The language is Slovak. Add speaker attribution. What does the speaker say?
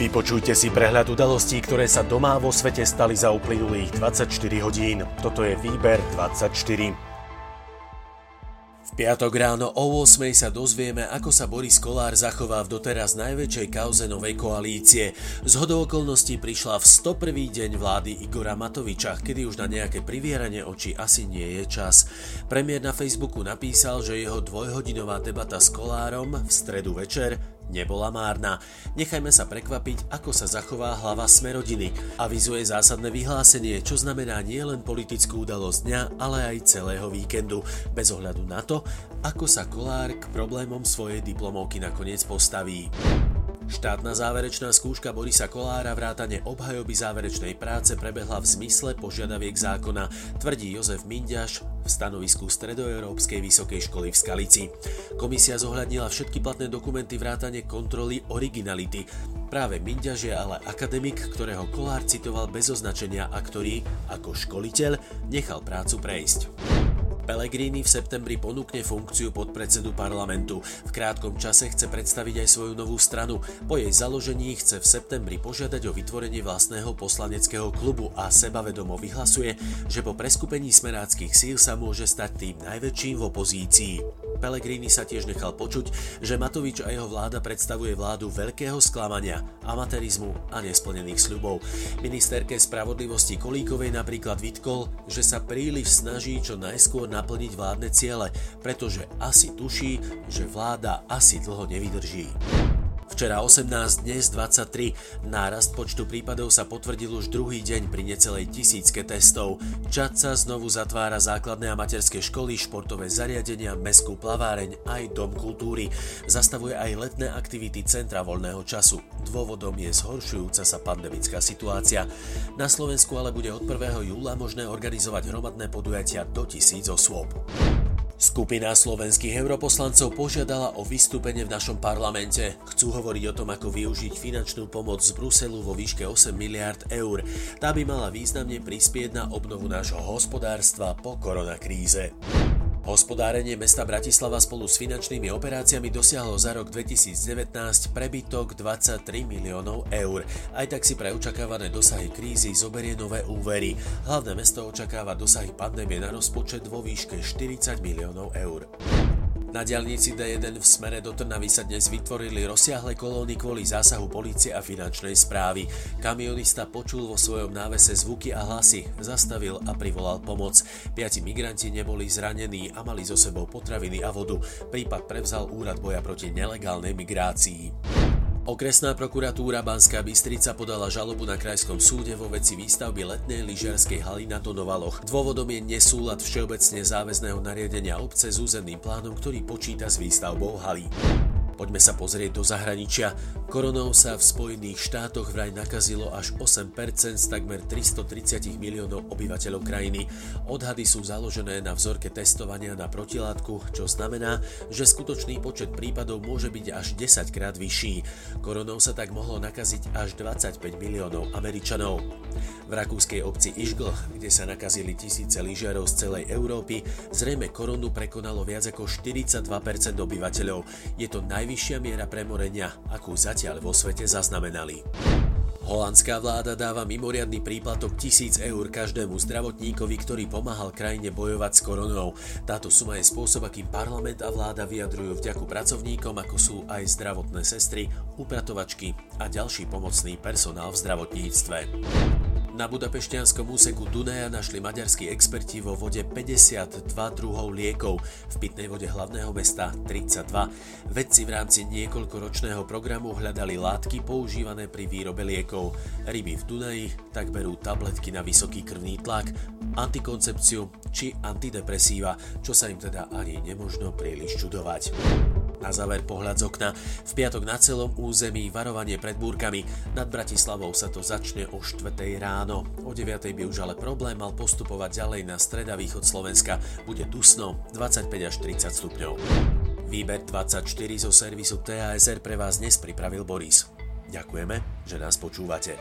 Speaker 1: Vypočujte si prehľad udalostí, ktoré sa doma vo svete stali za uplynulých 24 hodín. Toto je Výber 24. V piatok ráno o 8 sa dozvieme, ako sa Boris Kolár zachová v doteraz najväčšej kauze novej koalície. Z hodou okolností prišla v 101. deň vlády Igora Matoviča, kedy už na nejaké privieranie očí asi nie je čas. Premiér na Facebooku napísal, že jeho dvojhodinová debata s Kolárom v stredu večer nebola márna. Nechajme sa prekvapiť, ako sa zachová hlava Smerodiny. Avizuje zásadné vyhlásenie, čo znamená nielen politickú udalosť dňa, ale aj celého víkendu, bez ohľadu na to, ako sa Kolár k problémom svojej diplomovky nakoniec postaví. Štátna záverečná skúška Borisa Kolára vrátane obhajoby záverečnej práce prebehla v zmysle požiadaviek zákona, tvrdí Jozef Minďaš v stanovisku Stredoeurópskej vysokej školy v Skalici. Komisia zohľadnila všetky platné dokumenty vrátane kontroly originality. Práve Minďaš je ale akademik, ktorého Kolár citoval bez označenia a ktorý, ako školiteľ, nechal prácu prejsť. Pellegrini v septembri ponúkne funkciu podpredsedu parlamentu. V krátkom čase chce predstaviť aj svoju novú stranu. Po jej založení chce v septembri požiadať o vytvorenie vlastného poslaneckého klubu a sebavedomo vyhlasuje, že po preskupení smeráckých síl sa môže stať tým najväčším v opozícii. Pellegrini sa tiež nechal počuť, že Matovič a jeho vláda predstavuje vládu veľkého sklamania, amatérizmu a nesplnených sľubov. Ministerke spravodlivosti Kolíkovej napríklad vytkol, že sa príliš snaží čo najskôr naplniť vládne ciele, pretože asi tuší, že vláda asi dlho nevydrží. Včera 18, dnes 23. Nárast počtu prípadov sa potvrdil už druhý deň pri necelej tisícke testov. Čad sa znovu zatvára základné a materské školy, športové zariadenia, meskú plaváreň aj dom kultúry. Zastavuje aj letné aktivity Centra voľného času. Dôvodom je zhoršujúca sa pandemická situácia. Na Slovensku ale bude od 1. júla možné organizovať hromadné podujatia do tisíc osôb. Skupina slovenských europoslancov požiadala o vystúpenie v našom parlamente. Chcú hovoriť o tom, ako využiť finančnú pomoc z Bruselu vo výške 8 miliard eur. Tá by mala významne prispieť na obnovu nášho hospodárstva po koronakríze. Hospodárenie mesta Bratislava spolu s finančnými operáciami dosiahlo za rok 2019 prebytok 23 miliónov eur. Aj tak si pre očakávané dosahy krízy zoberie nové úvery. Hlavné mesto očakáva dosahy pandémie na rozpočet vo výške 40 miliónov eur. Na diaľnici D1 v smere do Trnavy sa dnes vytvorili rozsiahle kolóny kvôli zásahu policie a finančnej správy. Kamionista počul vo svojom návese zvuky a hlasy, zastavil a privolal pomoc. Piati migranti neboli zranení a mali so sebou potraviny a vodu. Prípad prevzal Úrad boja proti nelegálnej migrácii. Okresná prokuratúra Banská Bystrica podala žalobu na krajskom súde vo veci výstavby letnej lyžiarskej haly na Donovaloch. Dôvodom je nesúlad všeobecne záväzného nariadenia obce s územným plánom, ktorý počíta s výstavbou haly. Poďme sa pozrieť do zahraničia. Koronou sa v Spojených štátoch vraj nakazilo až 8% z takmer 330 miliónov obyvateľov krajiny. Odhady sú založené na vzorke testovania na protilátku, čo znamená, že skutočný počet prípadov môže byť až 10 krát vyšší. Koronou sa tak mohlo nakaziť až 25 miliónov Američanov. V rakúskej obci Išgl, kde sa nakazili tisíce lyžiarov z celej Európy, zrejme koronu prekonalo viac ako 42% obyvateľov. Je to najvyššie najvyššia miera premorenia, akú zatiaľ vo svete zaznamenali. Holandská vláda dáva mimoriadný príplatok 1000 eur každému zdravotníkovi, ktorý pomáhal krajine bojovať s koronou. Táto suma je spôsob, akým parlament a vláda vyjadrujú vďaku pracovníkom, ako sú aj zdravotné sestry, upratovačky a ďalší pomocný personál v zdravotníctve. Na budapešťanskom úseku Dunaja našli maďarskí experti vo vode 52 druhov liekov, v pitnej vode hlavného mesta 32. Vedci v rámci niekoľkoročného programu hľadali látky používané pri výrobe liekov. Ryby v Dunaji tak berú tabletky na vysoký krvný tlak, antikoncepciu či antidepresíva, čo sa im teda ani nemožno príliš čudovať. Na záver pohľad z okna. V piatok na celom území varovanie pred búrkami. Nad Bratislavou sa to začne o 4. ráno. O 9. by už ale problém mal postupovať ďalej na streda východ Slovenska. Bude dusno 25 až 30 stupňov. Výber 24 zo servisu TASR pre vás dnes pripravil Boris. Ďakujeme, že nás počúvate.